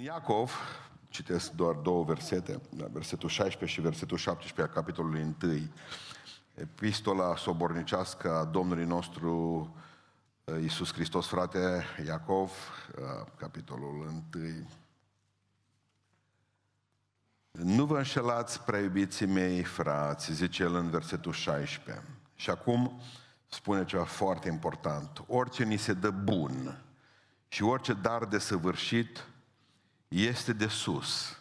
Din Iacov, citesc doar două versete, la versetul 16 și versetul 17 al capitolului 1, epistola sobornicească a Domnului nostru uh, Iisus Hristos, frate Iacov, uh, capitolul 1. Nu vă înșelați, prea iubiții mei, frați, zice el în versetul 16. Și acum spune ceva foarte important. Orice ni se dă bun și orice dar de săvârșit este de sus,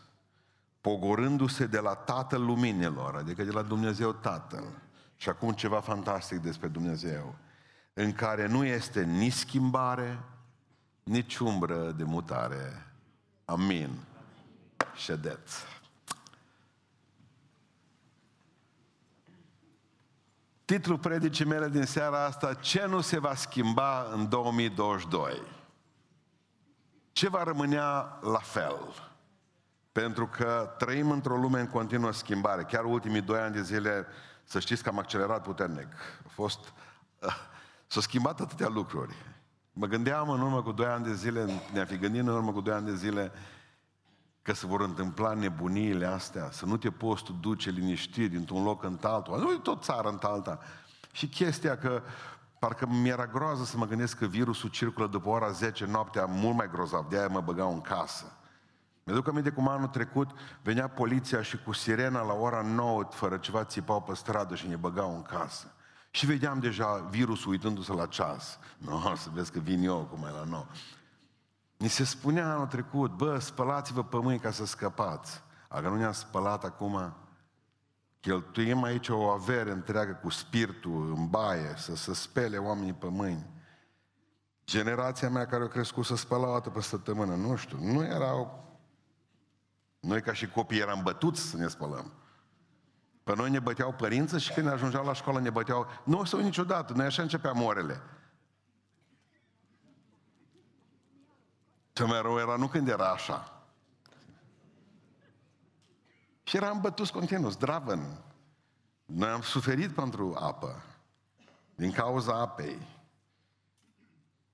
pogorându-se de la Tatăl Luminilor, adică de la Dumnezeu Tatăl. Și acum ceva fantastic despre Dumnezeu, în care nu este nici schimbare, nici umbră de mutare. Amin. Ședeți. Titlul predicii mele din seara asta, ce nu se va schimba în 2022? Ce va rămânea la fel? Pentru că trăim într-o lume în continuă schimbare. Chiar ultimii doi ani de zile, să știți că am accelerat puternic. A fost... Uh, s-au schimbat atâtea lucruri. Mă gândeam în urmă cu doi ani de zile, ne-am fi gândit în urmă cu doi ani de zile, că se vor întâmpla nebuniile astea, să nu te poți tu duce liniștit dintr-un loc în altul, nu tot țară în alta. Și chestia că parcă mi-era groază să mă gândesc că virusul circulă după ora 10 noaptea mult mai grozav, de aia mă băgau în casă. Mi-aduc aminte cum anul trecut venea poliția și cu sirena la ora 9, fără ceva, țipau pe stradă și ne băgau în casă. Și vedeam deja virusul uitându-se la ceas. Nu, no, să vezi că vin eu cum e la 9. Ni se spunea anul trecut, bă, spălați-vă pe mâini ca să scăpați. Dacă nu ne-am spălat acum, cheltuim aici o avere întreagă cu spiritul în baie, să se spele oamenii pe mâini. Generația mea care a crescut să spăla o dată pe săptămână, nu știu, nu erau... Noi ca și copii eram bătuți să ne spălăm. Pe noi ne băteau părinții și când ne ajungeau la școală ne băteau... Nu o să niciodată, noi așa începeam orele. Ce mai rău era nu când era așa. Și eram bătuți continuu, zdravăn. Noi am suferit pentru apă. Din cauza apei.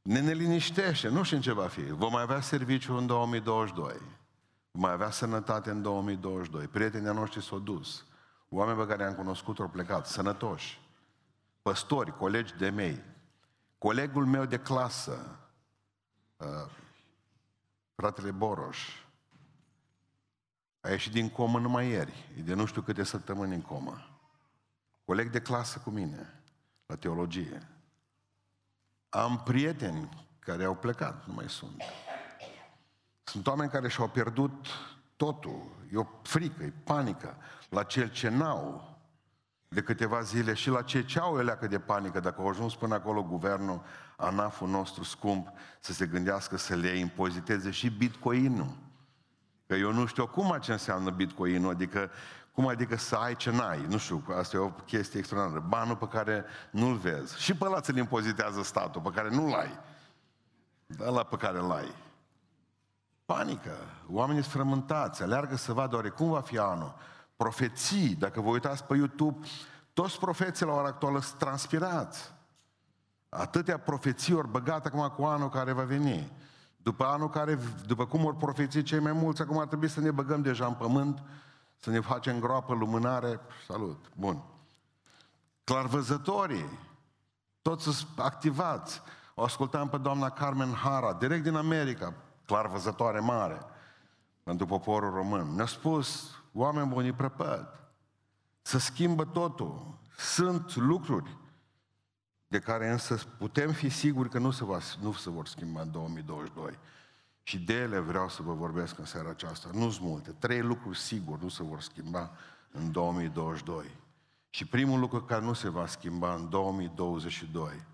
Ne neliniștește, nu știu ce va fi. Vom mai avea serviciu în 2022. Vom mai avea sănătate în 2022. Prietenii noștri s-au dus. Oameni pe care am cunoscut au plecat, sănătoși. Păstori, colegi de mei. Colegul meu de clasă, uh, fratele Boroș, a ieșit din comă numai ieri, e de nu știu câte săptămâni în comă. Coleg de clasă cu mine, la teologie. Am prieteni care au plecat, nu mai sunt. Sunt oameni care și-au pierdut totul. E o frică, e panică la cel ce n-au de câteva zile și la cei ce au eleacă de panică, dacă au ajuns până acolo guvernul, anaful nostru scump, să se gândească să le impoziteze și bitcoinul. Că eu nu știu cum ce înseamnă bitcoinul, adică cum adică să ai ce n-ai? Nu știu, asta e o chestie extraordinară. Banul pe care nu-l vezi. Și pe ăla ți-l impozitează statul, pe care nu-l ai. Ăla pe care l ai. Panică. Oamenii sunt frământați, aleargă să vadă oare cum va fi anul profeții, dacă vă uitați pe YouTube, toți profeții la ora actuală sunt transpirați. Atâtea profeții ori băgate acum cu anul care va veni. După anul care, după cum ori profeții cei mai mulți, acum ar trebui să ne băgăm deja în pământ, să ne facem groapă, lumânare, salut, bun. Clarvăzătorii, toți sunt activați. O ascultam pe doamna Carmen Hara, direct din America, clarvăzătoare mare, pentru poporul român. Ne-a spus, oameni buni prăpăd. Să schimbă totul. Sunt lucruri de care însă putem fi siguri că nu se, va, nu se vor schimba în 2022. Și de ele vreau să vă vorbesc în seara aceasta. Nu sunt multe. Trei lucruri sigur nu se vor schimba în 2022. Și primul lucru care nu se va schimba în 2022,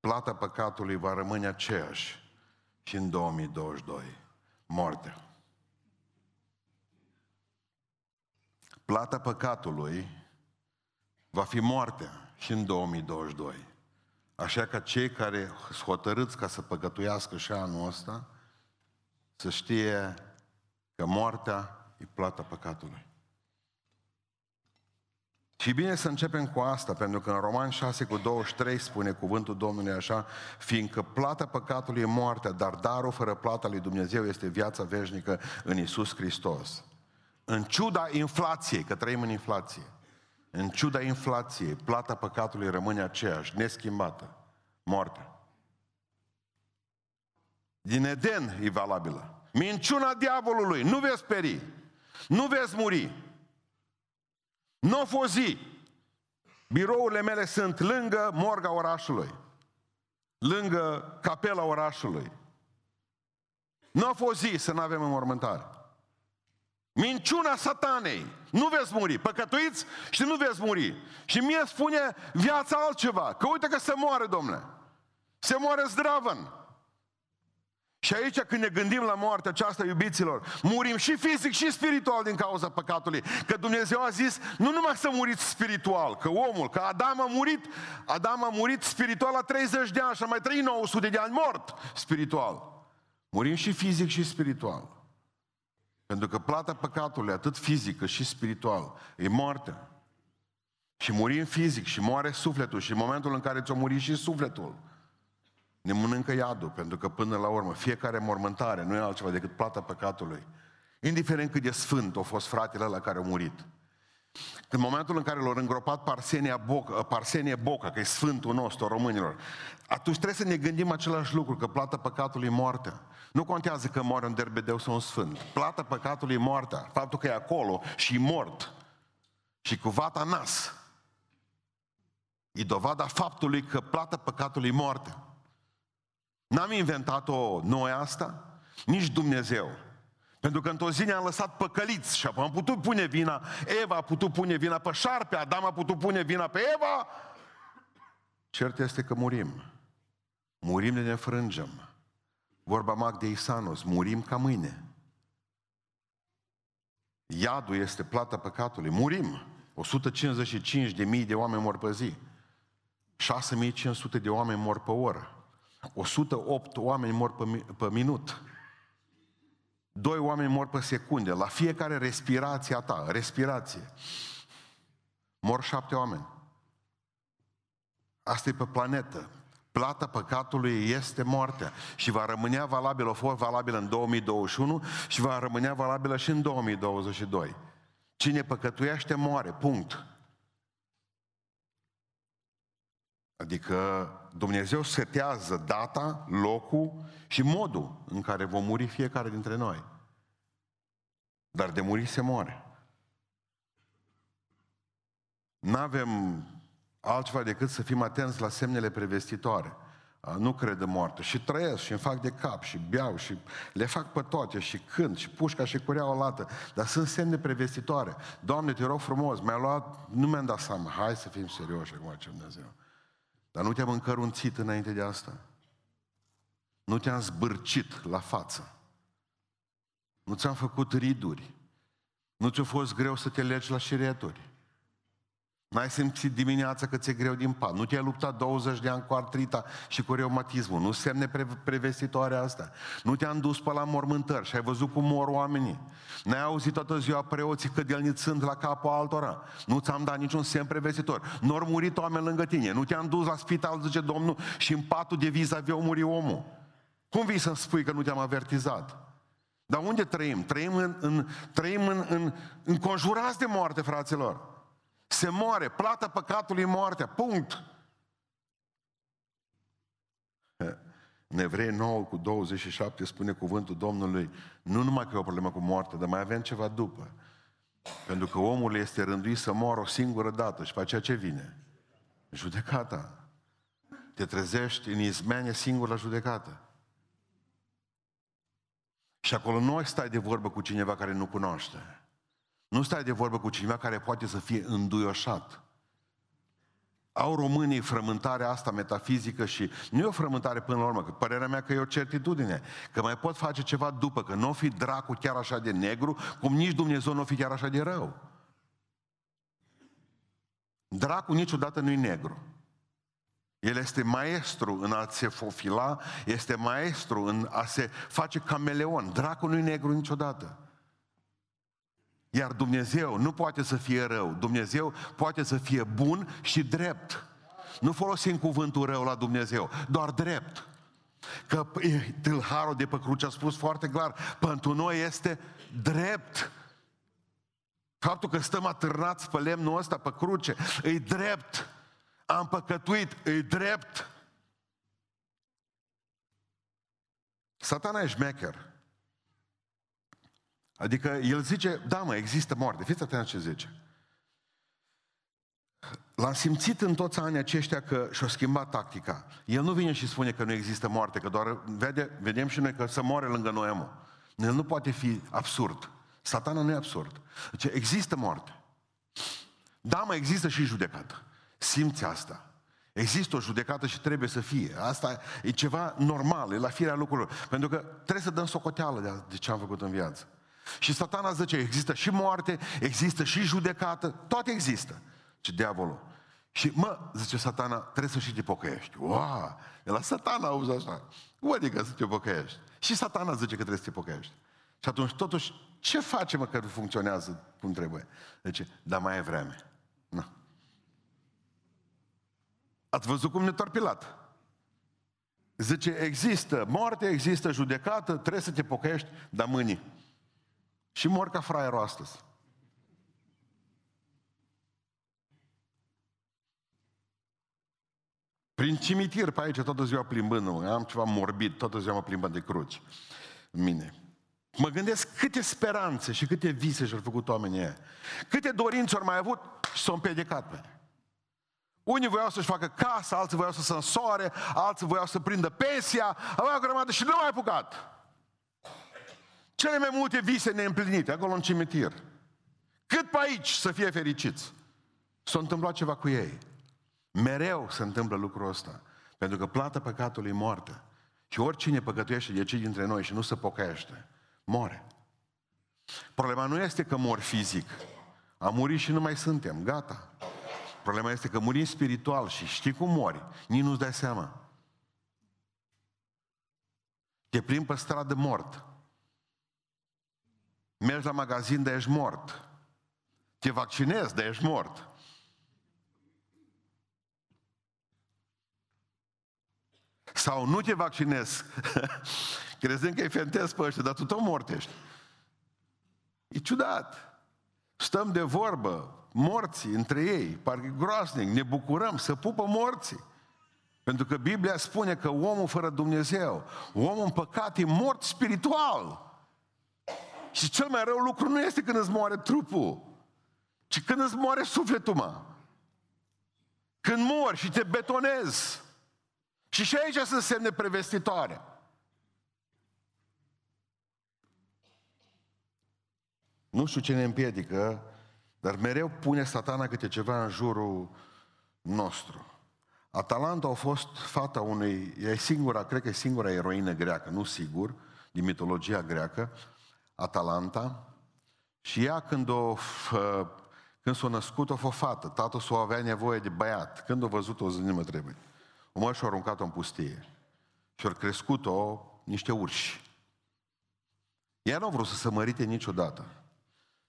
plata păcatului va rămâne aceeași și în 2022. Moartea. Plata păcatului va fi moartea și în 2022. Așa că cei care sunt hotărâți ca să păcătuiască și anul ăsta, să știe că moartea e plata păcatului. Și bine să începem cu asta, pentru că în Roman 6 cu 23 spune cuvântul Domnului așa, fiindcă plata păcatului e moartea, dar darul fără plata lui Dumnezeu este viața veșnică în Isus Hristos. În ciuda inflației, că trăim în inflație, în ciuda inflației, plata păcatului rămâne aceeași, neschimbată, moartea. Din Eden e valabilă. Minciuna diavolului, nu veți speri, nu veți muri. Nu a fost zi. Birourile mele sunt lângă morga orașului, lângă capela orașului. Nu a fost zi să nu avem înmormântare. Minciuna satanei. Nu veți muri. Păcătuiți și nu veți muri. Și mie spune viața altceva. Că uite că se moare, domnule. Se moare zdravăn. Și aici când ne gândim la moartea aceasta, iubiților, murim și fizic și spiritual din cauza păcatului. Că Dumnezeu a zis, nu numai să muriți spiritual, că omul, că Adam a murit, Adam a murit spiritual la 30 de ani și a mai trăit 900 de ani mort spiritual. Murim și fizic și spiritual. Pentru că plata păcatului, atât fizică și spiritual, e moartea. Și murim fizic și moare sufletul și în momentul în care ți-o muri și sufletul, ne mănâncă iadul, pentru că până la urmă fiecare mormântare nu e altceva decât plata păcatului. Indiferent cât de sfânt a fost fratele la care a murit. În momentul în care l-au îngropat Parsenia Boca, Parsenie Boca, că e sfântul nostru, românilor, atunci trebuie să ne gândim același lucru, că plata păcatului e moartea. Nu contează că moare un derbedeu sau un sfânt. Plata păcatului e moartea. Faptul că e acolo și e mort. Și cu vata nas. E dovada faptului că plata păcatului e moartea. N-am inventat-o noi asta, nici Dumnezeu. Pentru că într-o zi ne-am lăsat păcăliți și am putut pune vina, Eva a putut pune vina pe șarpe, Adam a putut pune vina pe Eva. Cert este că murim. Murim de ne frângem. Vorba mag de Isanos, murim ca mâine. Iadul este plata păcatului. Murim. 155 de mii de oameni mor pe zi. 6500 de oameni mor pe oră. 108 oameni mor pe, pe minut. Doi oameni mor pe secunde. La fiecare respirație a ta, respirație, mor șapte oameni. Asta e pe planetă. Plata păcatului este moartea și va rămâne valabilă, a fost valabilă în 2021 și va rămâne valabilă și în 2022. Cine păcătuiește moare, punct. Adică Dumnezeu setează data, locul și modul în care vom muri fiecare dintre noi. Dar de muri se moare. Nu avem altceva decât să fim atenți la semnele prevestitoare. Nu cred în moarte. Și trăiesc și îmi fac de cap și beau și le fac pe toate și cânt și pușca și cureaua lată. Dar sunt semne prevestitoare. Doamne, te rog frumos, mi-a luat, nu mi-am dat seama. Hai să fim serioși acum ce Dumnezeu. Dar nu te-am încărunțit înainte de asta. Nu te-am zbârcit la față. Nu ți-am făcut riduri. Nu ți-a fost greu să te legi la șireturi. N-ai simțit dimineața că ți-e greu din pat. Nu te-ai luptat 20 de ani cu artrita și cu reumatismul. Nu semne pre- prevestitoare asta. Nu te-am dus pe la mormântări și ai văzut cum mor oamenii. N-ai auzit toată ziua preoții că de sunt la capul altora. Nu ți-am dat niciun semn prevestitor. Nu au murit oameni lângă tine. Nu te-am dus la spital, zice Domnul, și în patul de viză avea muri omul. Cum vii să-mi spui că nu te-am avertizat? Dar unde trăim? Trăim, în, în, trăim în, în, înconjurați de moarte, fraților. Se moare, plata păcatului moartea, punct. În Evrei 9 cu 27 spune cuvântul Domnului, nu numai că e o problemă cu moartea, dar mai avem ceva după. Pentru că omul este rânduit să moară o singură dată și pe aceea ce vine? Judecata. Te trezești în izmeane singur la judecată. Și acolo nu stai de vorbă cu cineva care nu cunoaște. Nu stai de vorbă cu cineva care poate să fie înduioșat. Au românii frământarea asta metafizică și nu e o frământare până la urmă, că părerea mea că e o certitudine, că mai pot face ceva după, că nu o fi dracu chiar așa de negru, cum nici Dumnezeu nu o fi chiar așa de rău. Dracu niciodată nu-i negru. El este maestru în a se fofila, este maestru în a se face cameleon. Dracu nu-i negru niciodată. Iar Dumnezeu nu poate să fie rău. Dumnezeu poate să fie bun și drept. Nu folosim cuvântul rău la Dumnezeu, doar drept. Că tâlharul de pe cruce a spus foarte clar, pentru noi este drept. Faptul că stăm atârnați pe lemnul ăsta, pe cruce, e drept. Am păcătuit, e drept. Satana e șmecher. Adică el zice, da mă, există moarte. Fiți atenți ce zice. L-am simțit în toți anii aceștia că și-a schimbat tactica. El nu vine și spune că nu există moarte, că doar vede, vedem și noi că se moare lângă noi omul. El nu poate fi absurd. Satana nu e absurd. Deci există moarte. Da, mă, există și judecată. Simți asta. Există o judecată și trebuie să fie. Asta e ceva normal, e la firea lucrurilor. Pentru că trebuie să dăm socoteală de, de ce am făcut în viață. Și satana zice, există și moarte, există și judecată, toate există. Ce diavolul. Și mă, zice satana, trebuie să și te pocăiești. Wow! De la satana auzi așa. Cum adică să te pocăiești? Și satana zice că trebuie să te pocăiești. Și atunci, totuși, ce facem mă că nu funcționează cum trebuie? Zice, dar mai e vreme. Nu. Ați văzut cum ne torpilat? Zice, există moarte, există judecată, trebuie să te pocăiești, dar mâini. Și mor ca fraierul astăzi. Prin cimitir pe aici toată ziua plimbând am ceva morbid, toată ziua mă plimbă de cruci în mine. Mă gândesc câte speranțe și câte vise și-au făcut oamenii ăia. Câte dorințe au mai avut și s-au împiedicat pe unii voiau să-și facă casă, alții voiau să se însoare, alții voiau să prindă pensia, aveau o grămadă și nu mai apucat. Cele mai multe vise neîmplinite, acolo în cimitir. Cât pe aici să fie fericiți. S-a întâmplat ceva cu ei. Mereu se întâmplă lucrul ăsta. Pentru că plata păcatului e moarte. Și oricine păcătuiește de cei dintre noi și nu se pocăiește, moare. Problema nu este că mor fizic. Am murit și nu mai suntem, gata. Problema este că murim spiritual și știi cum mori, nici nu-ți dai seama. Te plimbi pe stradă mort. Mergi la magazin, de ești mort. Te vaccinezi, de ești mort. Sau nu te vaccinezi, crezând că e fentez pe ăștia, dar tu tot mort ești. E ciudat. Stăm de vorbă, morții între ei, parcă groaznic, ne bucurăm să pupă morții. Pentru că Biblia spune că omul fără Dumnezeu, omul în păcat e mort spiritual. Și cel mai rău lucru nu este când îți moare trupul, ci când îți moare sufletul, mă. Când mori și te betonezi. Și și aici sunt semne prevestitoare. Nu știu ce ne împiedică dar mereu pune satana câte ceva în jurul nostru. Atalanta a fost fata unei, e singura, cred că e singura eroină greacă, nu sigur, din mitologia greacă, Atalanta. Și ea când o, când s-a născut, o fost fată. Tatăl s-o avea nevoie de băiat. Când a văzut-o, o zi nu mă trebuie. O mă și-a aruncat-o în pustie. Și-au crescut-o niște urși. Ea nu a vrut să se mărite niciodată.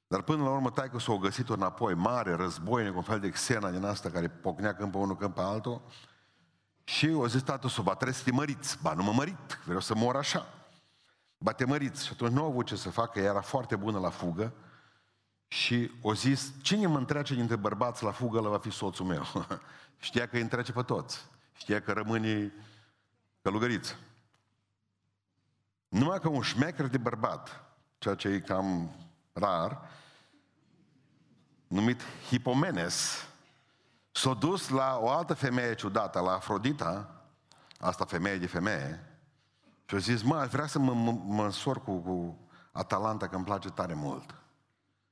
Dar până la urmă, taică s-o găsit-o înapoi, mare, războinic, un fel de xena din asta care pocnea când pe unul, când pe altul. Și o zis tatăl să ba, trebuie să te măriți. Ba, nu mă mărit, vreau să mor așa. Ba, te măriți. Și atunci nu au avut ce să facă, era foarte bună la fugă. Și o zis, cine mă întrece dintre bărbați la fugă, la va fi soțul meu. Știa că îi întrece pe toți. Știa că rămâne călugăriță. Numai că un șmecher de bărbat, ceea ce e cam rar, numit Hipomenes, s-a dus la o altă femeie ciudată, la Afrodita, asta femeie de femeie, și a zis, mă, aș vrea să mă, mă, mă însor cu, cu Atalanta, că îmi place tare mult.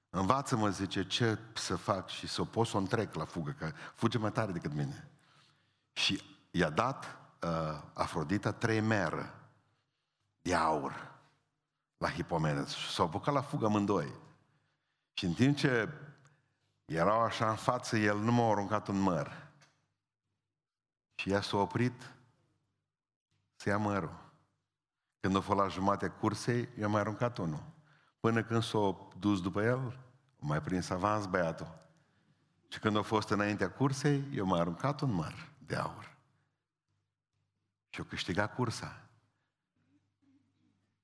Învață-mă, zice, ce să fac și să pot să o întrec la fugă, că fuge mai tare decât mine. Și i-a dat uh, Afrodita trei meră de aur la Hipomenes. Și s-au apucat la fugă amândoi. Și în timp ce erau așa în față, el nu m-a aruncat în măr. Și ea s-a oprit să ia mărul. Când a fost la jumatea cursei, i-a mai aruncat unul. Până când s-a dus după el mai prins avans băiatul. Și când a fost înaintea cursei, eu m-am aruncat un măr de aur. Și eu câștigat cursa.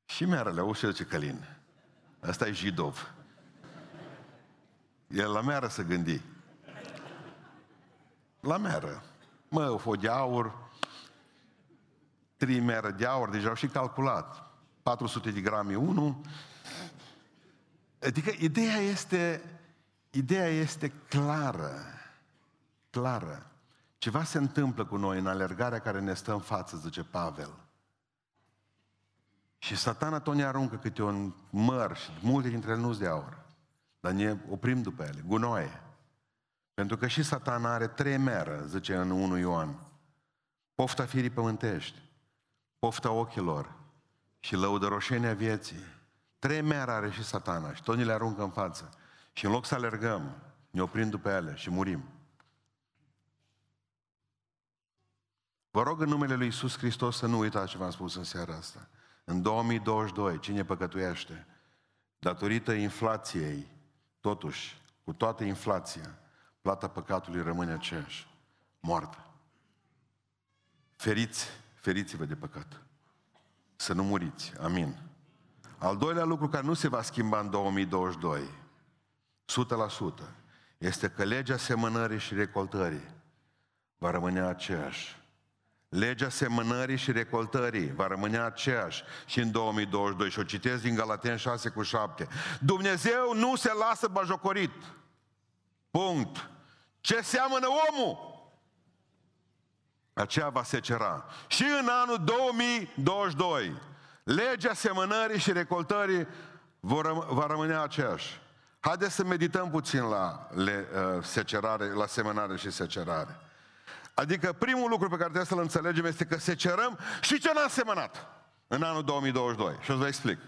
Și merele, ușă zice Călin. Asta e Jidov. El la meră să gândi. La meră. Mă, o fost de aur, trei mere de aur, deja au și calculat. 400 de grame unul. Adică ideea este, ideea este clară. Clară. Ceva se întâmplă cu noi în alergarea care ne stă în față, zice Pavel. Și satana tot ne aruncă câte un măr și multe dintre ele nu de aur. Dar ne oprim după ele, gunoaie. Pentru că și satana are trei meră, zice în 1 Ioan. Pofta firii pământești, pofta ochilor și lăudăroșenia vieții. Trei mere are și satana și tot ne le aruncă în față. Și în loc să alergăm, ne oprim după ele și murim. Vă rog în numele Lui Iisus Hristos să nu uitați ce v-am spus în seara asta. În 2022, cine păcătuiește, datorită inflației, totuși, cu toată inflația, plata păcatului rămâne aceeași. Moarte. Feriți, feriți-vă de păcat. Să nu muriți. Amin. Al doilea lucru care nu se va schimba în 2022, 100%, este că legea semănării și recoltării va rămâne aceeași. Legea semănării și recoltării va rămâne aceeași și în 2022. Și o citesc din Galaten 6 cu 7. Dumnezeu nu se lasă bajocorit. Punct. Ce seamănă omul? Aceea va secera. Și în anul 2022, legea semănării și recoltării va rămâne aceeași. Haideți să medităm puțin la le, uh, secerare, la semănare și secerare. Adică primul lucru pe care trebuie să-l înțelegem este că se cerăm și ce n-am semănat în anul 2022. Și o să vă explic.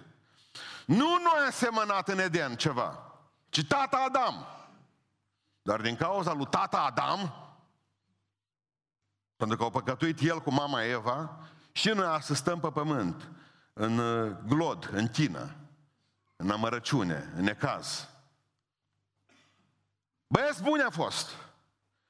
Nu noi am semănat în Eden ceva, ci tata Adam. Dar din cauza lui tata Adam, pentru că au păcătuit el cu mama Eva, și noi astăzi stăm pe pământ, în uh, glod, în tină, în amărăciune, în necaz. Băieți buni a fost.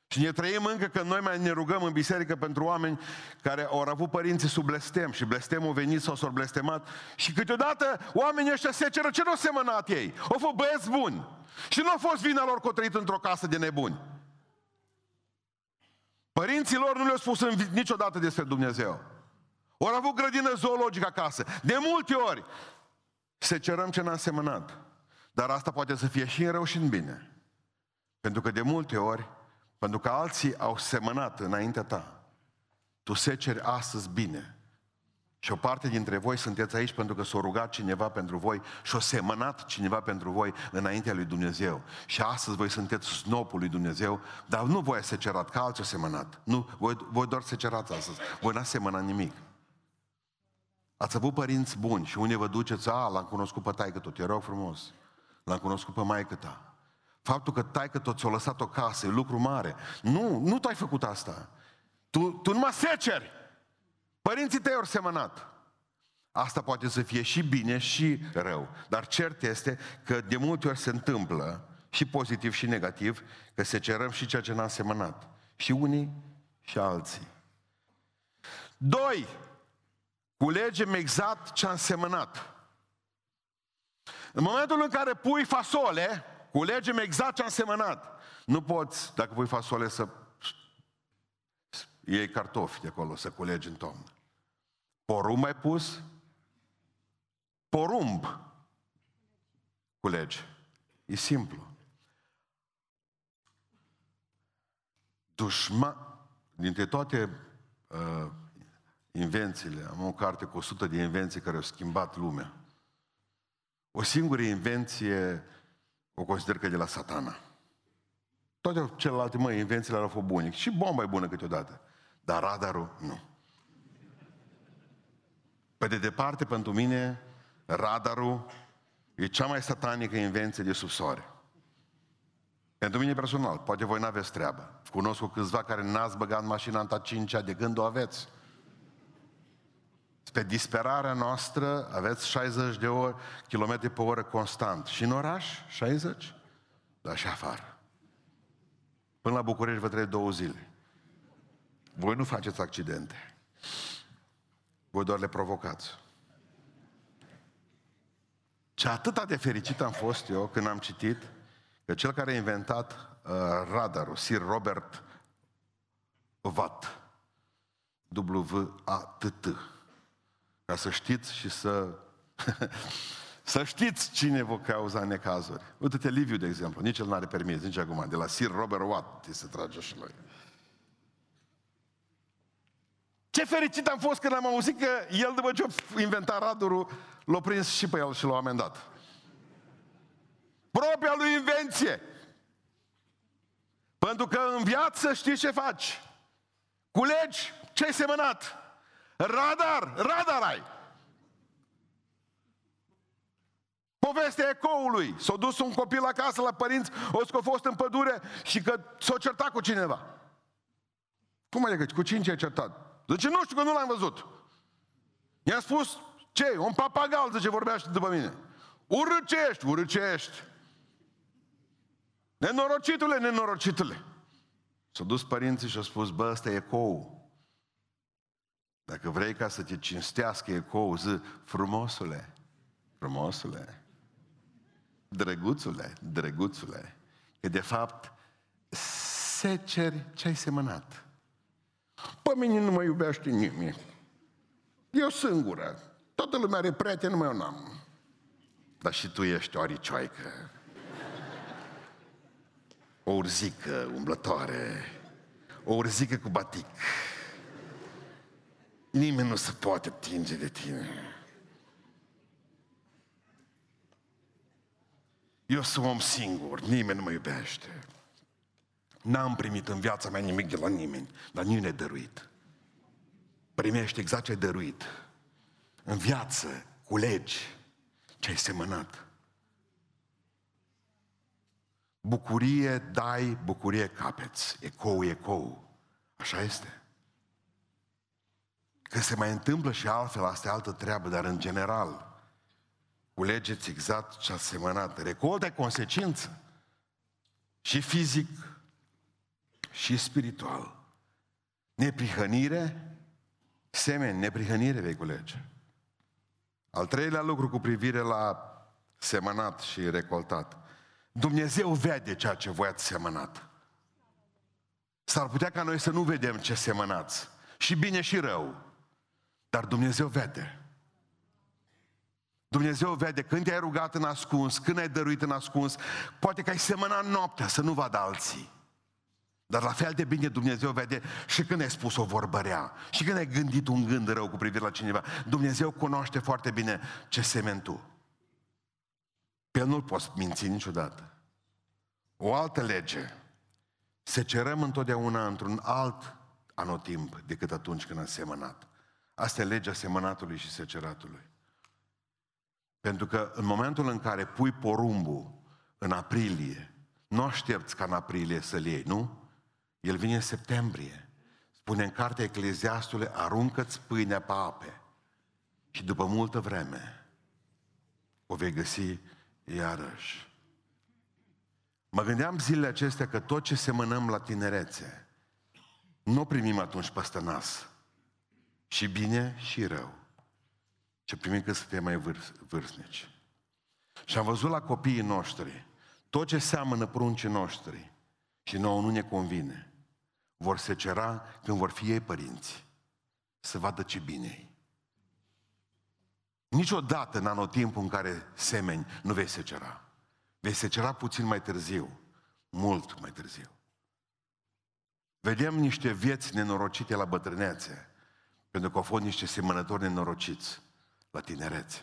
Și ne trăim încă că noi mai ne rugăm în biserică pentru oameni care au avut părinții sub blestem și blestemul venit sau s-au blestemat și câteodată oamenii ăștia se ceră ce nu au semănat ei. Au fost băieți buni. Și nu a fost vina lor că au trăit într-o casă de nebuni. Părinții lor nu le-au spus niciodată despre Dumnezeu. Au avut grădină zoologică acasă. De multe ori se cerăm ce n-am semănat. Dar asta poate să fie și în rău și în bine. Pentru că de multe ori pentru că alții au semănat înaintea ta. Tu seceri astăzi bine. Și o parte dintre voi sunteți aici pentru că s-a rugat cineva pentru voi și a semănat cineva pentru voi înaintea lui Dumnezeu. Și astăzi voi sunteți snopul lui Dumnezeu, dar nu voi secerat, ca alții au semănat. Nu, voi, voi doar secerați astăzi. Voi n-ați semănat nimic. Ați avut părinți buni și unii vă duceți, a, l-am cunoscut pe taică tot, te rog frumos. L-am cunoscut pe maică ta. Faptul că că tot ți-a lăsat o casă e lucru mare. Nu, nu tu ai făcut asta. Tu, tu numai seceri. Părinții tăi au semănat. Asta poate să fie și bine și rău. Dar cert este că de multe ori se întâmplă, și pozitiv și negativ, că se cerăm și ceea ce n-am semănat. Și unii și alții. Doi, culegem exact ce am semănat. În momentul în care pui fasole, Culegem exact ce am semănat. Nu poți, dacă pui fasole, să iei cartofi de acolo, să culegi în toamnă. Porumb ai pus? Porumb culegi. E simplu. Dușma, dintre toate uh, invențiile, am o carte cu 100 de invenții care au schimbat lumea. O singură invenție o consider că e de la satana. Toate celelalte, măi, invențiile au fost bune. Și bomba e bună câteodată. Dar radarul, nu. Pe de departe, pentru mine, radarul e cea mai satanică invenție de sub soare. Pentru mine personal, poate voi n-aveți treabă. Cunosc cu câțiva care n-ați băgat mașina în ta cincea, de gând o aveți. Pe disperarea noastră aveți 60 de ori, kilometri pe oră constant. Și în oraș, 60? dar și afară. Până la București vă trebuie două zile. Voi nu faceți accidente. Voi doar le provocați. Ce atât de fericit am fost eu când am citit că cel care a inventat uh, radarul, Sir Robert Watt, W-A-T-T, ca să știți și să Să știți cine vă cauza necazuri. Uite-te Liviu, de exemplu, nici el n-are permis, nici acum, de la Sir Robert Watt, se trage și lui. Ce fericit am fost când am auzit că el, după ce a inventat radurul, l-a prins și pe el și l-a amendat. Propria lui invenție. Pentru că în viață știi ce faci. Culegi ce ai semănat. Radar, radar ai. Povestea ecoului. S-a dus un copil acasă la părinți, o că a fost în pădure și că s-a certat cu cineva. Cum adică? Cu cine ai certat? Zice, nu știu că nu l-am văzut. I-a spus, ce? Un papagal, zice, vorbește după mine. Urâcești, urâcești. Nenorocitule, nenorocitule. S-au dus părinții și au spus, bă, ăsta e ecou. Dacă vrei ca să te cinstească ecou, zi, frumosule, frumosule, drăguțule, drăguțule, că de fapt seceri ce ai semănat. Pe mine nu mă iubește nimeni. Eu singură. Toată lumea are prieteni, numai eu n-am. Dar și tu ești o aricioaică. O urzică umblătoare. O urzică cu batic. Nimeni nu se poate atinge de tine. Eu sunt om singur, nimeni nu mă iubește. N-am primit în viața mea nimic de la nimeni, dar nimeni ne dăruit. Primești exact ce ai dăruit. În viață culegi ce ai semănat. Bucurie dai, bucurie capeți. Ecou, ecou. Așa este. Că se mai întâmplă și altfel, asta e altă treabă, dar în general, Culegeți exact ce a semănat. Recolta consecință. Și fizic, și spiritual. Neprihănire, semeni, neprihănire vei culege. Al treilea lucru cu privire la semănat și recoltat. Dumnezeu vede ceea ce voi ați semănat. S-ar putea ca noi să nu vedem ce semănați. Și bine și rău. Dar Dumnezeu vede. Dumnezeu vede când te-ai rugat în ascuns, când ai dăruit în ascuns, poate că ai semănat noaptea să nu vadă alții. Dar la fel de bine Dumnezeu vede și când ai spus o vorbă rea, și când ai gândit un gând rău cu privire la cineva. Dumnezeu cunoaște foarte bine ce semeni tu. Pe el nu-l poți minți niciodată. O altă lege. Se cerăm întotdeauna într-un alt anotimp decât atunci când am semănat. Asta e legea semănatului și seceratului. Pentru că în momentul în care pui porumbul în aprilie, nu aștepți ca în aprilie să-l iei, nu? El vine în septembrie. Spune în cartea Ecleziastului, aruncă-ți pâinea pe ape. Și după multă vreme o vei găsi iarăși. Mă gândeam zilele acestea că tot ce semănăm la tinerețe, nu primim atunci peste nas. Și bine și rău ce primim când suntem mai vârs- vârstnici. Și am văzut la copiii noștri, tot ce seamănă pruncii noștri și nouă nu ne convine, vor se cera când vor fi ei părinți, să vadă ce bine -i. Niciodată în anotimpul în care semeni nu vei secera. Vei secera puțin mai târziu, mult mai târziu. Vedem niște vieți nenorocite la bătrânețe, pentru că au fost niște semănători nenorociți la tinerețe.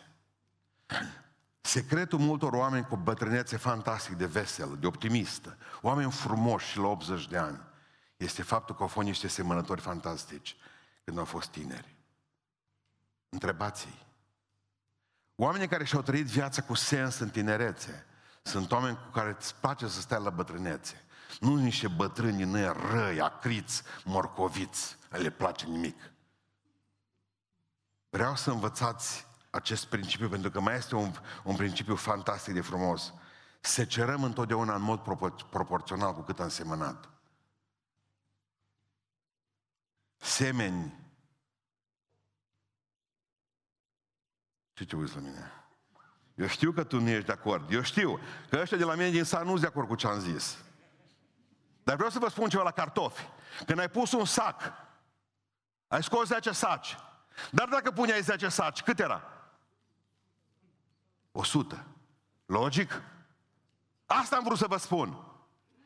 Secretul multor oameni cu bătrânețe fantastic de veselă, de optimistă, oameni frumoși și la 80 de ani, este faptul că au fost niște semănători fantastici când au fost tineri. Întrebați-i. Oamenii care și-au trăit viața cu sens în tinerețe sunt oameni cu care îți place să stai la bătrânețe. Nu niște bătrâni în răi, acriți, morcoviți, le place nimic. Vreau să învățați acest principiu, pentru că mai este un, un principiu fantastic de frumos. Se cerăm întotdeauna în mod propor- proporțional cu cât am semănat. Semeni. Ce ce uiți la mine? Eu știu că tu nu ești de acord. Eu știu că ăștia de la mine din sat nu sunt de acord cu ce am zis. Dar vreau să vă spun ceva la cartofi. Când ai pus un sac, ai scos 10 saci. Dar dacă puneai 10 saci, cât era? 100. Logic? Asta am vrut să vă spun.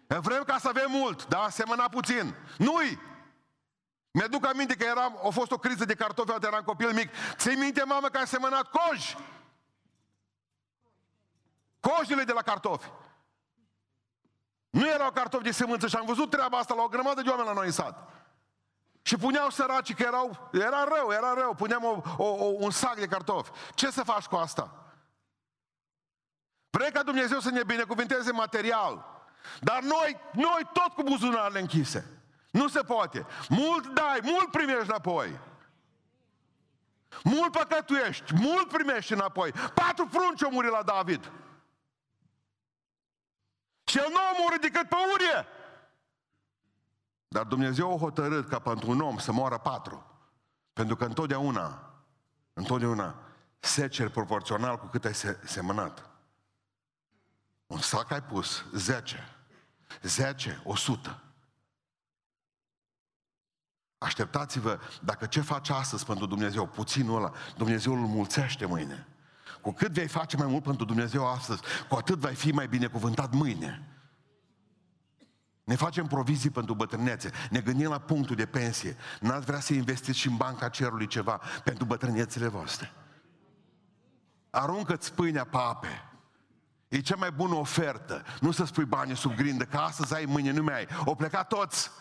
Vrem ca să avem mult, dar asemăna puțin. Nu-i! Mi-aduc aminte că eram, a fost o criză de cartofi, atunci eram copil mic. Ți-i minte, mamă, că a semănat coji? Cojile de la cartofi. Nu erau cartofi de sămânță și am văzut treaba asta la o grămadă de oameni la noi în sat. Și puneau săraci că erau, era rău, era rău, puneam o, o, o, un sac de cartofi. Ce să faci cu asta? Vrei ca Dumnezeu să ne binecuvinteze material. Dar noi, noi tot cu buzunarele închise. Nu se poate. Mult dai, mult primești înapoi. Mult păcătuiești, mult primești înapoi. Patru prunci au murit la David. Și el nu a murit decât pe urie. Dar Dumnezeu a hotărât ca pentru un om să moară patru. Pentru că întotdeauna, întotdeauna seceri proporțional cu cât ai semănat. Un sac ai pus, 10. 10, 100. Așteptați-vă, dacă ce faci astăzi pentru Dumnezeu, puținul ăla, Dumnezeu îl mulțește mâine. Cu cât vei face mai mult pentru Dumnezeu astăzi, cu atât vei fi mai binecuvântat mâine. Ne facem provizii pentru bătrânețe, ne gândim la punctul de pensie. N-ați vrea să investiți și în banca cerului ceva pentru bătrânețele voastre. Aruncă-ți pâinea pe ape. E cea mai bună ofertă. Nu să spui bani sub grindă, că astăzi ai, mâine nu mai ai. O pleca toți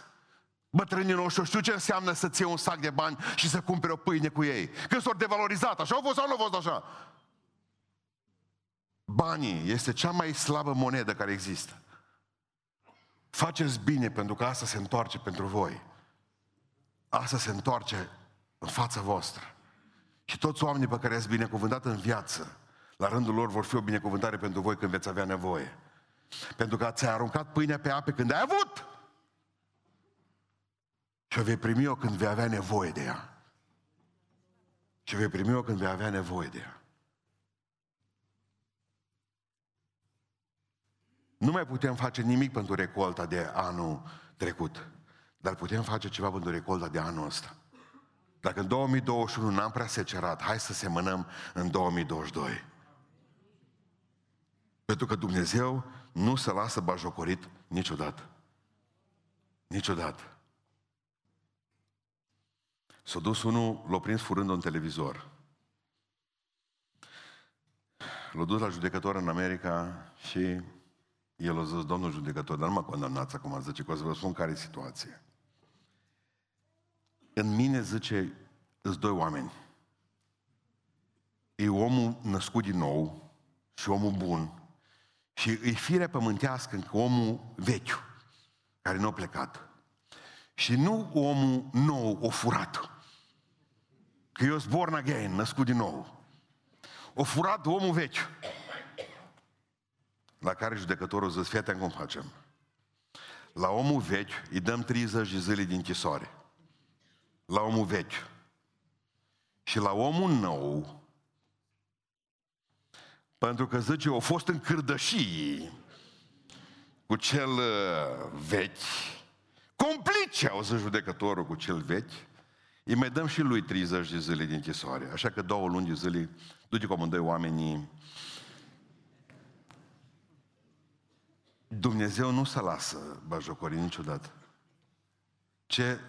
bătrânii noștri, știu ce înseamnă să-ți iei un sac de bani și să cumpere o pâine cu ei. Când s-au devalorizat, așa au fost sau nu au fost așa? Banii este cea mai slabă monedă care există. Faceți bine pentru că asta se întoarce pentru voi. Asta se întoarce în fața voastră. Și toți oamenii pe care ați binecuvântat în viață, la rândul lor vor fi o binecuvântare pentru voi când veți avea nevoie. Pentru că ați aruncat pâinea pe ape când ai avut. Și o vei primi-o când vei avea nevoie de ea. Și vei primi-o când vei avea nevoie de ea. Nu mai putem face nimic pentru recolta de anul trecut, dar putem face ceva pentru recolta de anul ăsta. Dacă în 2021 n-am prea secerat, hai să semănăm în 2022. Pentru că Dumnezeu nu se lasă bajocorit niciodată. Niciodată. S-a dus unul, l-a prins furând un televizor. L-a dus la judecător în America și el a zis, domnul judecător, dar nu mă condamnați acum, zice, că o să vă spun care e situația. În mine, zice, sunt doi oameni. E omul născut din nou și omul bun. Și e firea pământească încă omul vechi, care nu a plecat. Și nu omul nou, o furat. Că eu sunt born again, născut din nou. O furat omul vechi. La care judecătorul zice, fii atent cum facem. La omul vechi îi dăm 30 de zile din închisoare. La omul vechi. Și la omul nou, pentru că zice, au fost în cârdășii cu cel uh, vechi, complice, au zis judecătorul cu cel vechi, îi mai dăm și lui 30 de zile din închisoare. Așa că două luni de zile, du-te cum doi oamenii Dumnezeu nu se lasă bajocorii niciodată. Ce,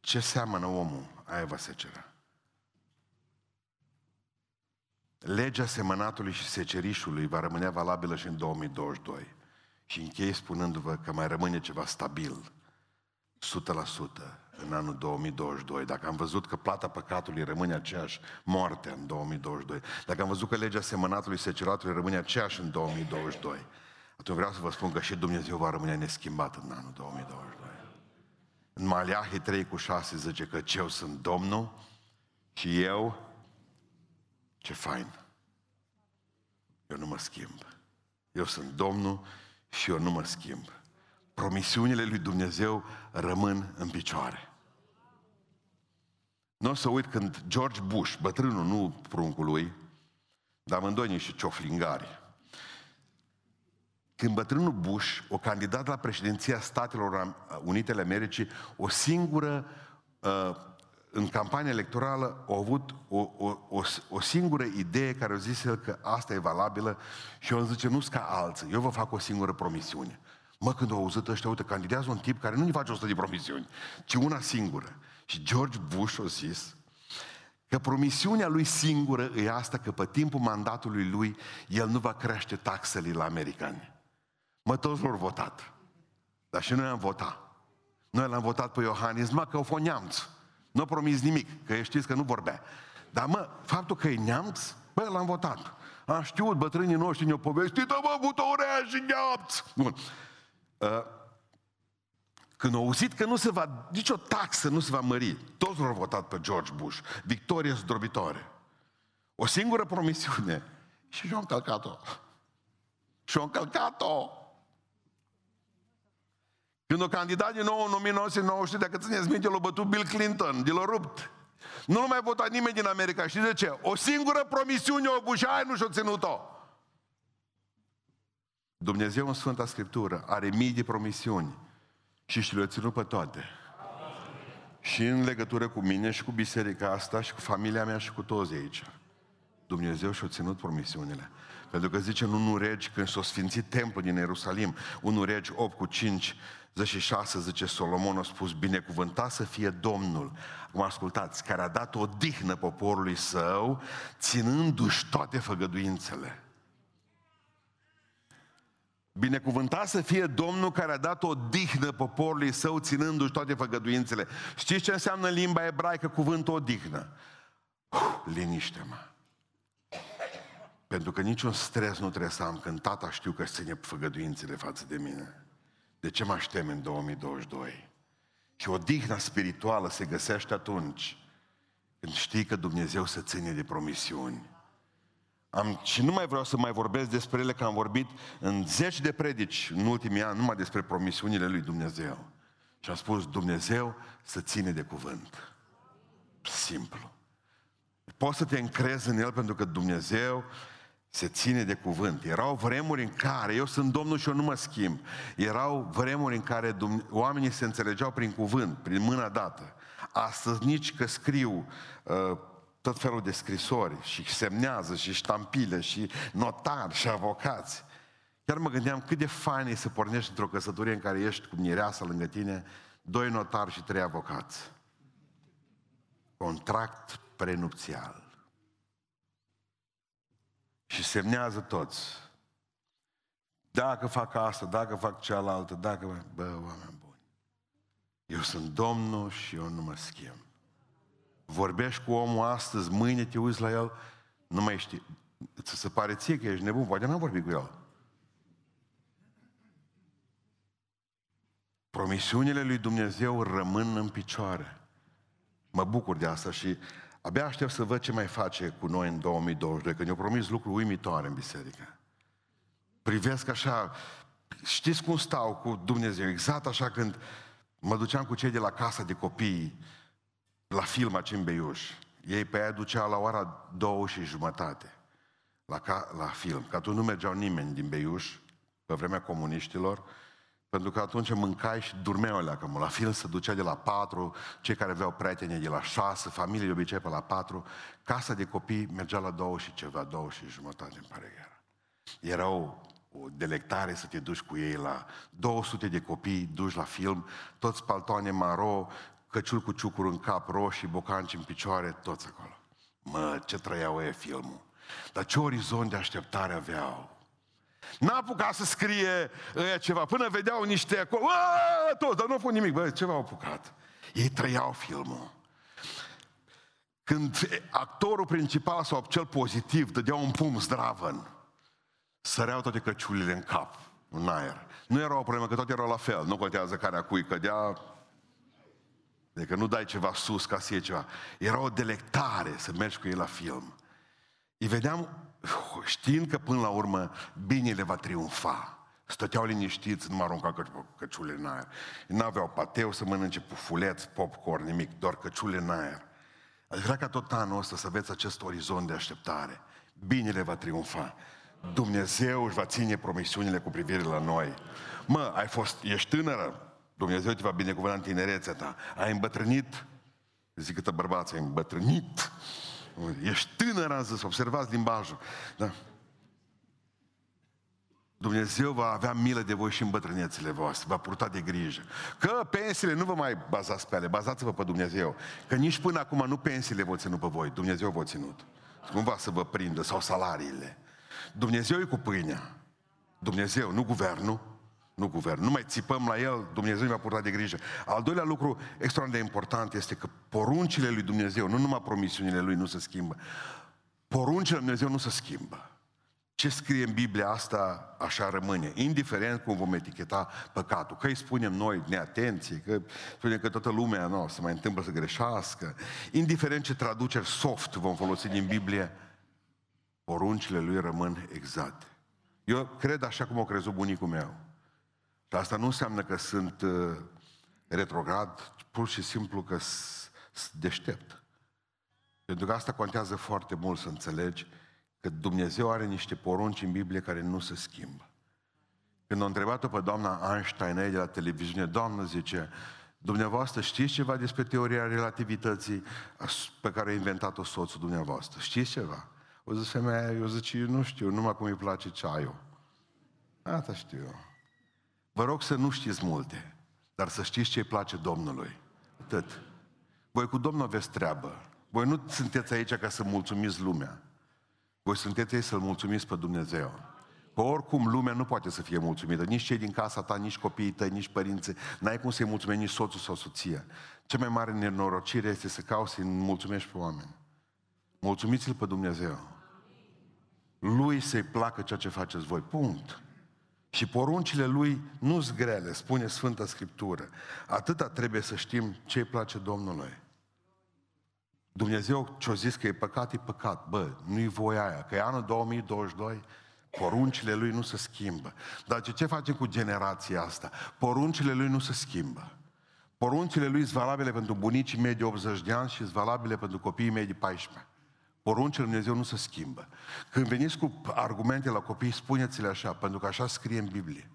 ce seamănă omul, aia va secera. Legea semănatului și secerișului va rămâne valabilă și în 2022. Și închei spunându-vă că mai rămâne ceva stabil, 100% în anul 2022. Dacă am văzut că plata păcatului rămâne aceeași, moartea în 2022. Dacă am văzut că legea semănatului și seceratului rămâne aceeași în 2022 atunci vreau să vă spun că și Dumnezeu va rămâne neschimbat în anul 2022. În Maleahi 3 cu 6 zice că eu sunt Domnul și eu, ce fain, eu nu mă schimb. Eu sunt Domnul și eu nu mă schimb. Promisiunile lui Dumnezeu rămân în picioare. Nu o să uit când George Bush, bătrânul, nu pruncul lui, dar amândoi niște cioflingari, când bătrânul Bush, o candidat la președinția Statelor Unite ale Americii, o singură, uh, în campania electorală, a avut o, o, o, o singură idee care a zis el că asta e valabilă și eu zice, nu ca alții, eu vă fac o singură promisiune. Mă, când au auzit ăștia, uite, candidează un tip care nu-i face 100 de promisiuni, ci una singură. Și George Bush a zis că promisiunea lui singură e asta că pe timpul mandatului lui el nu va crește taxele la americani. Mă, toți l-au votat. Dar și noi am votat. Noi l-am votat pe Iohannis, mă, că o fost neamț. Nu a promis nimic, că știți că nu vorbea. Dar mă, faptul că e neamț, bă, l-am votat. Am știut, bătrânii noștri ne-au povestit, mă, butorea și neamț. Bun. Uh, când au auzit că nu se va, nicio taxă nu se va mări, toți l-au votat pe George Bush. Victorie zdrobitoare. O singură promisiune. Și și-au încălcat-o. Și-au încălcat-o. Când o candidat din nou în 1990, dacă țineți minte, l-a bătut Bill Clinton, de l-a rupt. Nu l-a mai votat nimeni din America. Știți de ce? O singură promisiune o bușaie nu și-o ținut-o. Dumnezeu în Sfânta Scriptură are mii de promisiuni și și le-a ținut pe toate. Și în legătură cu mine și cu biserica asta și cu familia mea și cu toți aici. Dumnezeu și-a ținut promisiunile. Pentru că zice în 1 regi, când s-a sfințit templul din Ierusalim, 1 regi 8 cu 5, 16, zice Solomon a spus, binecuvântat să fie Domnul. Acum ascultați, care a dat o dihnă poporului său, ținându-și toate făgăduințele. Binecuvântat să fie Domnul care a dat o dihnă poporului său, ținându-și toate făgăduințele. Știți ce înseamnă în limba ebraică cuvântul odihnă? Uf, liniște, mă. Pentru că niciun stres nu trebuie să am când tata știu că ține făgăduințele față de mine. De ce mă aștem în 2022? Și odihna spirituală se găsește atunci când știi că Dumnezeu se ține de promisiuni. Am, și nu mai vreau să mai vorbesc despre ele, că am vorbit în zeci de predici în ultimii ani, numai despre promisiunile lui Dumnezeu. Și am spus, Dumnezeu să ține de cuvânt. Simplu. Poți să te încrezi în El pentru că Dumnezeu se ține de cuvânt. Erau vremuri în care, eu sunt Domnul și eu nu mă schimb, erau vremuri în care oamenii se înțelegeau prin cuvânt, prin mâna dată. Astăzi nici că scriu uh, tot felul de scrisori și semnează și ștampile și notari și avocați. Chiar mă gândeam cât de fain e să pornești într-o căsătorie în care ești cu mireasa lângă tine, doi notari și trei avocați. Contract prenupțial. Și semnează toți. Dacă fac asta, dacă fac cealaltă, dacă... Bă, oameni buni. Eu sunt Domnul și eu nu mă schimb. Vorbești cu omul astăzi, mâine te uiți la el, nu mai știi. Ți se pare ție că ești nebun, poate n-am vorbit cu el. Promisiunile lui Dumnezeu rămân în picioare. Mă bucur de asta și abia aștept să văd ce mai face cu noi în 2022, când eu promis lucruri uimitoare în biserică. Privesc așa, știți cum stau cu Dumnezeu, exact așa când mă duceam cu cei de la casa de copii, la film aici în Beiuș. Ei pe aia ducea la ora două și jumătate la, ca, la film. Că atunci nu mergeau nimeni din Beiuș, pe vremea comuniștilor, pentru că atunci mâncai și durmeau alea, că la film se ducea de la patru, cei care aveau prieteni de la șase, familie de obicei pe la patru, casa de copii mergea la două și ceva, două și jumătate, îmi pare că era. Era o, o delectare să te duci cu ei la 200 de copii, duci la film, toți paltoane maro, căciul cu ciucuri în cap, roșii, bocanci în picioare, toți acolo. Mă, ce trăiau ei filmul. Dar ce orizont de așteptare aveau. N-a apucat să scrie ăia ceva, până vedeau niște acolo, toți, dar nu au făcut nimic, bă, ceva au apucat. Ei trăiau filmul. Când actorul principal sau cel pozitiv dădea un pum zdravăn, săreau toate căciulile în cap, în aer. Nu era o problemă, că toate erau la fel. Nu contează care a cui cădea, Adică nu dai ceva sus ca să iei ceva. Era o delectare să mergi cu ei la film. Îi vedeam știind că până la urmă binele va triumfa. Stăteau liniștiți, nu mă arunca că, căciule în aer. N-aveau pateu să mănânce pufuleț, popcorn, nimic, doar căciule în aer. Aș vrea ca tot anul ăsta să aveți acest orizont de așteptare. Binele va triumfa. Dumnezeu își va ține promisiunile cu privire la noi. Mă, ai fost, ești tânără, Dumnezeu te va binecuvânta în tinerețea ta. Ai îmbătrânit, zic câtă bărbați ai îmbătrânit. Ești tânăr, am zis, observați limbajul. Da. Dumnezeu va avea milă de voi și în bătrânețile voastre, va purta de grijă. Că pensiile nu vă mai bazați pe ale, bazați-vă pe Dumnezeu. Că nici până acum nu pensiile vă ținut pe voi, Dumnezeu vă ținut. Cumva să vă prindă, sau salariile. Dumnezeu e cu pâinea. Dumnezeu, nu guvernul. Nu guvern. Nu mai țipăm la el, Dumnezeu mi-a purtat de grijă. Al doilea lucru extraordinar de important este că poruncile lui Dumnezeu, nu numai promisiunile lui, nu se schimbă. Poruncile lui Dumnezeu nu se schimbă. Ce scrie în Biblia asta, așa rămâne, indiferent cum vom eticheta păcatul. Că îi spunem noi neatenție, că spunem că toată lumea nu, se mai întâmplă să greșească, indiferent ce traduceri soft vom folosi din Biblie, poruncile lui rămân exacte. Eu cred așa cum o crezut bunicul meu. Și asta nu înseamnă că sunt uh, retrograd, pur și simplu că sunt deștept. Pentru că asta contează foarte mult să înțelegi că Dumnezeu are niște porunci în Biblie care nu se schimbă. Când a întrebat-o pe doamna Einstein de la televiziune, doamnă zice, dumneavoastră știți ceva despre teoria relativității pe care a inventat-o soțul dumneavoastră? Știți ceva? O zis femeia, eu zice, eu nu știu, numai cum îi place ceaiul. Asta știu eu. Vă rog să nu știți multe, dar să știți ce îi place Domnului. Atât. Voi cu Domnul aveți treabă. Voi nu sunteți aici ca să mulțumiți lumea. Voi sunteți aici să-L mulțumiți pe Dumnezeu. Că oricum lumea nu poate să fie mulțumită. Nici cei din casa ta, nici copiii tăi, nici părinții. N-ai cum să-i mulțumești nici soțul sau soția. Cea mai mare nenorocire este să cauți să-i mulțumești pe oameni. Mulțumiți-L pe Dumnezeu. Lui să-i placă ceea ce faceți voi. Punct. Și poruncile lui nu sunt grele, spune Sfânta Scriptură. Atâta trebuie să știm ce îi place Domnului. Dumnezeu ce-a zis că e păcat, e păcat. Bă, nu-i voia aia. Că e anul 2022, poruncile lui nu se schimbă. Dar ce, ce facem cu generația asta? Poruncile lui nu se schimbă. Poruncile lui sunt valabile pentru bunicii mei de 80 de ani și sunt valabile pentru copiii mei de 14. Poruncile Lui Dumnezeu nu se schimbă. Când veniți cu argumente la copii, spuneți-le așa, pentru că așa scrie în Biblie.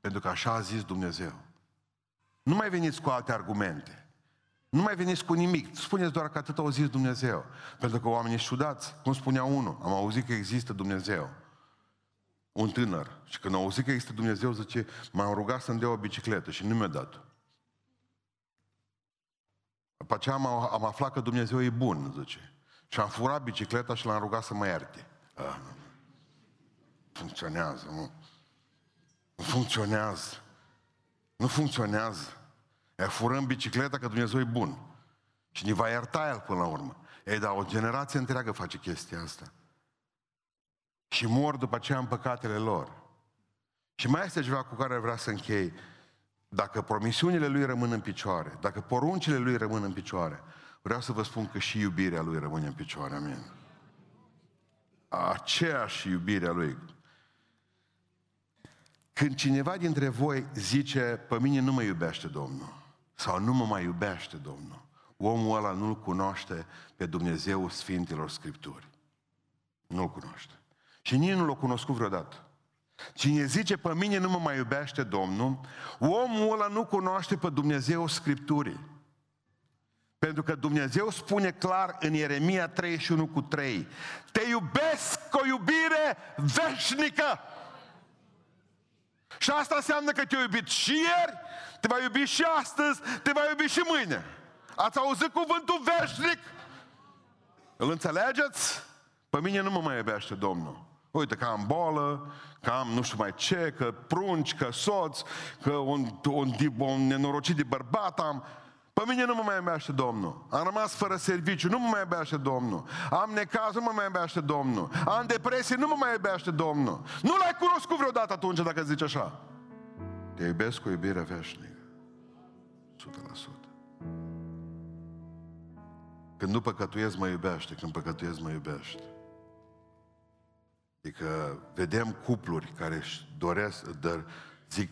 Pentru că așa a zis Dumnezeu. Nu mai veniți cu alte argumente. Nu mai veniți cu nimic. Spuneți doar că atât au zis Dumnezeu. Pentru că oamenii șudați, cum spunea unul, am auzit că există Dumnezeu. Un tânăr. Și când a auzit că există Dumnezeu, zice, m-am rugat să-mi dea o bicicletă și nu mi-a dat. După aceea am, am aflat că Dumnezeu e bun, zice. Și am furat bicicleta și l-am rugat să mă ierte. Ah, nu. Funcționează, nu. Nu funcționează. Nu funcționează. E furăm bicicleta că Dumnezeu e bun. Și ne va ierta El până la urmă. Ei, dar o generație întreagă face chestia asta. Și mor după aceea în păcatele lor. Și mai este ceva cu care vreau să închei. Dacă promisiunile Lui rămân în picioare, dacă poruncile Lui rămân în picioare, Vreau să vă spun că și iubirea Lui rămâne în picioare, amin. Aceeași iubire a Lui. Când cineva dintre voi zice, pe mine nu mă iubește Domnul, sau nu mă mai iubește Domnul, omul ăla nu-L cunoaște pe Dumnezeu Sfintelor Scripturi. Nu-L cunoaște. Și nici nu l-a cunoscut vreodată. Cine zice, pe mine nu mă mai iubește Domnul, omul ăla nu cunoaște pe Dumnezeu Scripturii. Pentru că Dumnezeu spune clar în Ieremia 31 cu 3, te iubesc cu o iubire veșnică. Și asta înseamnă că te-a iubit și ieri, te va iubi și astăzi, te va iubi și mâine. Ați auzit cuvântul veșnic? Îl înțelegeți? Pe mine nu mă mai iubește Domnul. Uite că am bolă, că am nu știu mai ce, că prunci, că soț, că un, un, un nenorocit de bărbat am. Pe mine nu mă mai iubește Domnul. Am rămas fără serviciu, nu mă mai iubește Domnul. Am necaz, nu mă mai iubește Domnul. Am depresie, nu mă mai iubește Domnul. Nu l-ai cunoscut vreodată atunci dacă zici așa. Te iubesc cu iubire veșnică. 100%. Când nu păcătuiesc, mă iubește. Când păcătuiesc, mă iubește. Adică vedem cupluri care își doresc, dar zic,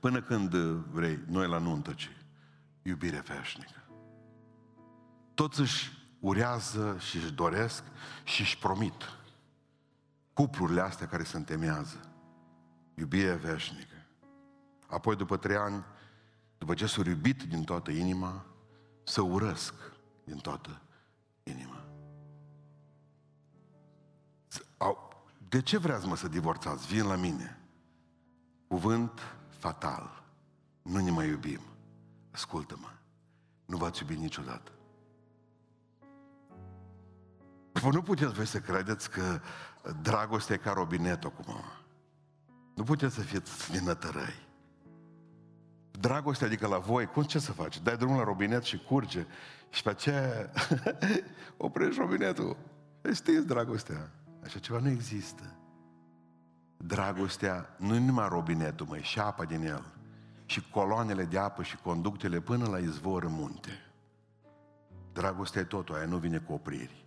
până când vrei, noi la nuntă, ce? Iubire veșnică. Toți își urează și își doresc și își promit cuplurile astea care se întemeiază. Iubire veșnică. Apoi, după trei ani, după ce s-au iubit din toată inima, să urăsc din toată inima. De ce vreați mă să divorțați? Vin la mine. Cuvânt fatal. Nu ne mai iubim. Ascultă-mă. Nu v-ați iubit niciodată. Vă nu puteți voi să credeți că dragostea e ca robinet acum. Nu puteți să fiți din nătărăi. Dragostea, adică la voi, cum ce să faci? Dai drumul la robinet și curge și pe aceea oprești robinetul. Știți dragostea. Așa ceva nu există dragostea nu e numai robinetul, măi, și apa din el, și coloanele de apă și conductele până la izvor în munte. Dragostea e totul, aia nu vine cu opriri.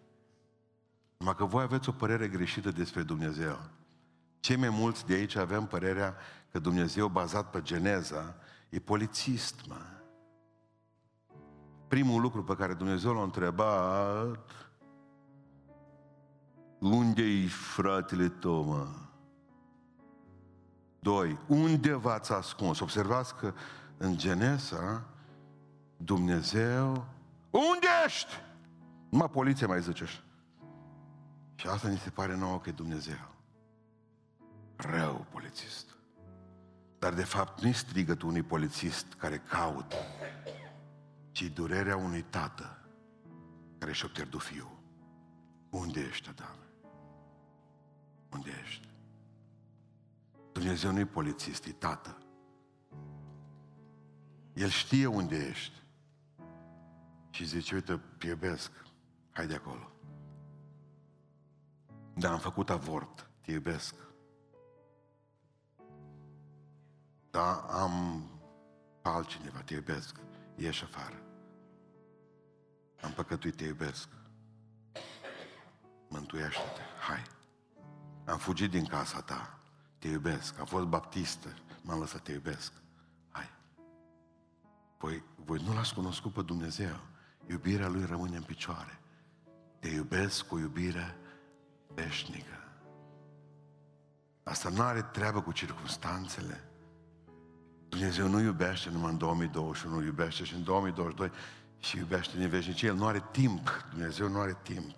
Numai că voi aveți o părere greșită despre Dumnezeu. Cei mai mulți de aici avem părerea că Dumnezeu, bazat pe geneza, e polițist, mă. Primul lucru pe care Dumnezeu l-a întrebat, unde-i fratele Toma? 2. Unde v-ați ascuns? Observați că în Genesa, Dumnezeu, unde ești? Numai poliția mai zice așa. Și asta ni se pare nouă că e Dumnezeu. Rău polițist. Dar de fapt nu-i strigătul unui polițist care caută, ci durerea unui tată care și-a pierdut fiul. Unde ești, Adam? Unde ești? Dumnezeu nu-i polițist, e tată. El știe unde ești. Și zice, uite, iubesc, hai de acolo. Da, am făcut avort, te iubesc. Da, am altcineva, te iubesc, ieși afară. Am păcătuit, te iubesc. Mântuiește-te, hai. Am fugit din casa ta, te iubesc. Am fost baptistă, m-am lăsat, te iubesc. Hai. Păi, voi nu l-ați cunoscut pe Dumnezeu. Iubirea Lui rămâne în picioare. Te iubesc cu iubire veșnică. Asta nu are treabă cu circunstanțele. Dumnezeu nu iubește numai în 2021, iubește și în 2022 și iubește în veșnicie. El nu are timp. Dumnezeu nu are timp.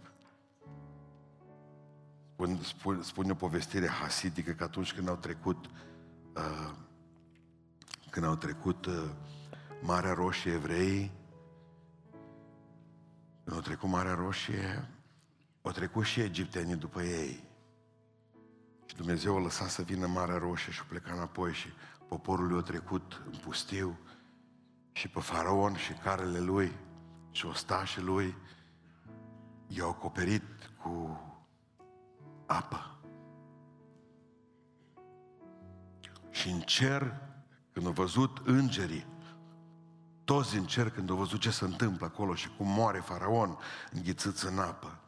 Spune, spune, spune o povestire hasidică că atunci când au trecut uh, când au trecut uh, Marea Roșie evrei, când au trecut Marea Roșie, au trecut și egiptenii după ei. Și Dumnezeu a lăsat să vină Marea Roșie și a plecat înapoi și poporul lui a trecut în pustiu și pe faraon și carele lui și ostașii lui i-au acoperit cu apă. Și în cer, când au văzut îngerii, toți din cer, când au văzut ce se întâmplă acolo și cum moare faraon înghițiți în apă,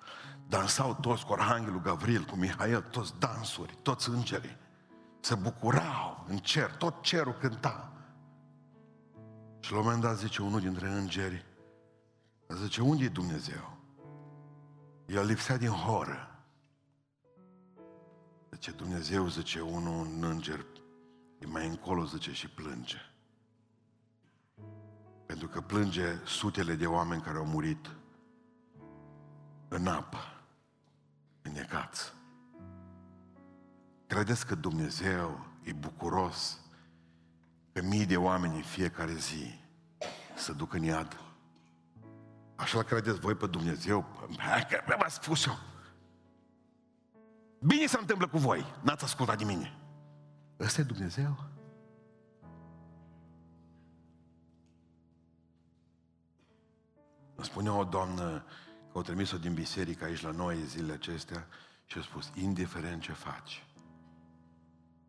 dansau toți cu Arhanghelul Gavril, cu Mihail, toți dansuri, toți îngerii. Se bucurau în cer, tot cerul cânta. Și la un moment dat zice unul dintre îngeri, zice, unde e Dumnezeu? El lipsea din horă. Zice, Dumnezeu, zice, unul, un înger, e mai încolo, zice, și plânge. Pentru că plânge sutele de oameni care au murit în apă, în necați. Credeți că Dumnezeu e bucuros că mii de oameni în fiecare zi să ducă în iad? Așa credeți voi pe Dumnezeu? Hai că v-am spus eu. Bine se întâmplă cu voi, n-ați ascultat de mine. Ăsta e Dumnezeu? Îmi spunea o doamnă că au trimis-o din biserică aici la noi zilele acestea și a spus, indiferent ce faci,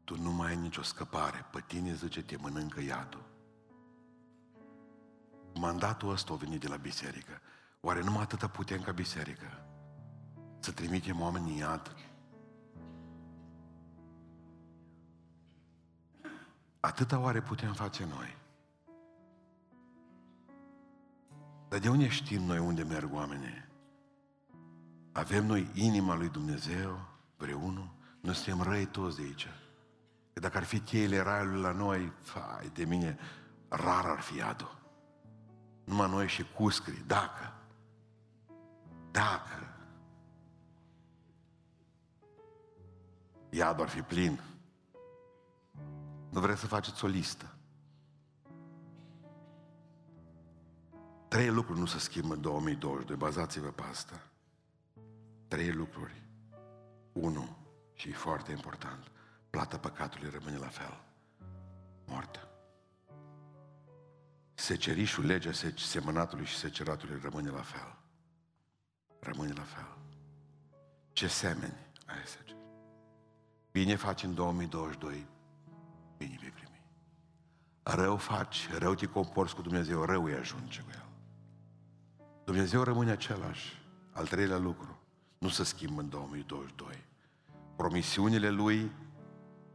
tu nu mai ai nicio scăpare. Pe tine, zice, te mănâncă iadul. Mandatul ăsta a venit de la biserică. Oare numai atâta putem ca biserică? să trimitem oameni în iad. Atâta oare putem face noi? Dar de unde știm noi unde merg oamenii? Avem noi inima lui Dumnezeu, vreunul? Nu suntem răi toți de aici. Că dacă ar fi cheile raiului la noi, fai de mine, rar ar fi iadul. Numai noi și cuscri, dacă. Dacă. Iadul ar fi plin. Nu vreți să faceți o listă. Trei lucruri nu se schimbă în 2022, bazați-vă pe asta. Trei lucruri. Unu, și e foarte important, plata păcatului rămâne la fel. Moartea. Secerișul, legea semănatului și seceratului rămâne la fel. Rămâne la fel. Ce semeni, ai seceri. Bine faci în 2022, bine vei primi. Rău faci, rău te comporți cu Dumnezeu, rău îi ajunge cu El. Dumnezeu rămâne același. Al treilea lucru, nu se schimbă în 2022. Promisiunile Lui,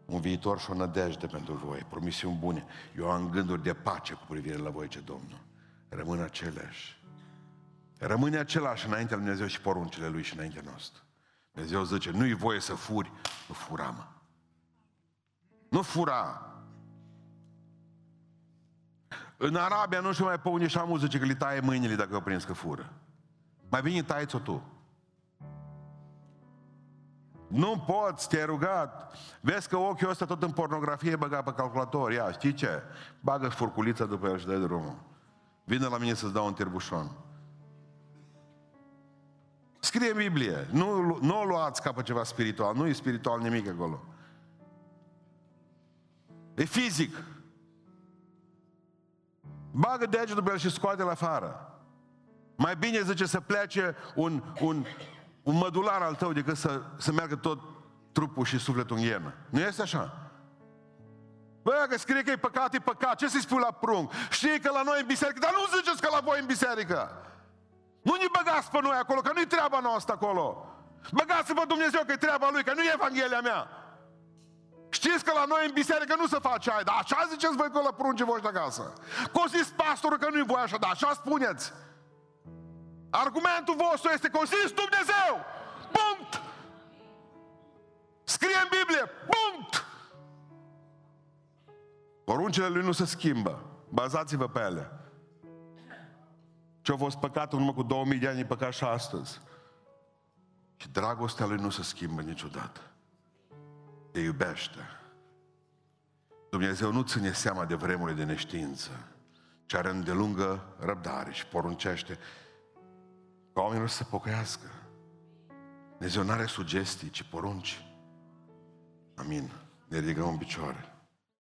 un viitor și o nădejde pentru voi, promisiuni bune. Eu am gânduri de pace cu privire la voi, ce Domnul. Rămân aceleași. Rămâne același înaintea Lui Dumnezeu și poruncile Lui și înaintea noastră. Dumnezeu zice, nu-i voie să furi, nu fura, mă. Nu fura. În Arabia nu știu mai pe unde și am zice că li taie mâinile dacă o prins că fură. Mai bine tai-ți-o tu. Nu poți, te-ai rugat. Vezi că ochiul ăsta tot în pornografie băga pe calculator. Ia, știi ce? Bagă furculița după el și dă drumul. Vine la mine să-ți dau un târbușon. Scrie în Biblie. Nu, nu o luați ca pe ceva spiritual. Nu e spiritual nimic acolo. E fizic. Bagă degetul pe el și scoate la afară. Mai bine zice să plece un, un, un mădular al tău decât să, să meargă tot trupul și sufletul în ienă. Nu este așa? Bă, că scrie că e păcat, e păcat. Ce să-i spui la prunc? Știi că la noi în biserică, dar nu ziceți că la voi în biserică. Nu ne băgați pe noi acolo, că nu-i treaba noastră acolo. Băgați-vă Dumnezeu că e treaba Lui, că nu e Evanghelia mea. Știți că la noi în biserică nu se face aia, dar așa ziceți voi că la pruncii voștri acasă. Că zis pastorul că nu-i voi așa, dar așa spuneți. Argumentul vostru este că zis Dumnezeu. Punct! Scrie în Biblie. Punct! Poruncile lui nu se schimbă. Bazați-vă pe ele. Ce-a fost păcat în urmă cu 2000 de ani, e păcat și astăzi. Și dragostea lui nu se schimbă niciodată. Te iubește. Dumnezeu nu ține seama de vremurile de neștiință, ci are îndelungă răbdare și poruncește ca oamenilor să se pocăiască. Dumnezeu nu are sugestii, ci porunci. Amin. Ne ridicăm în picioare.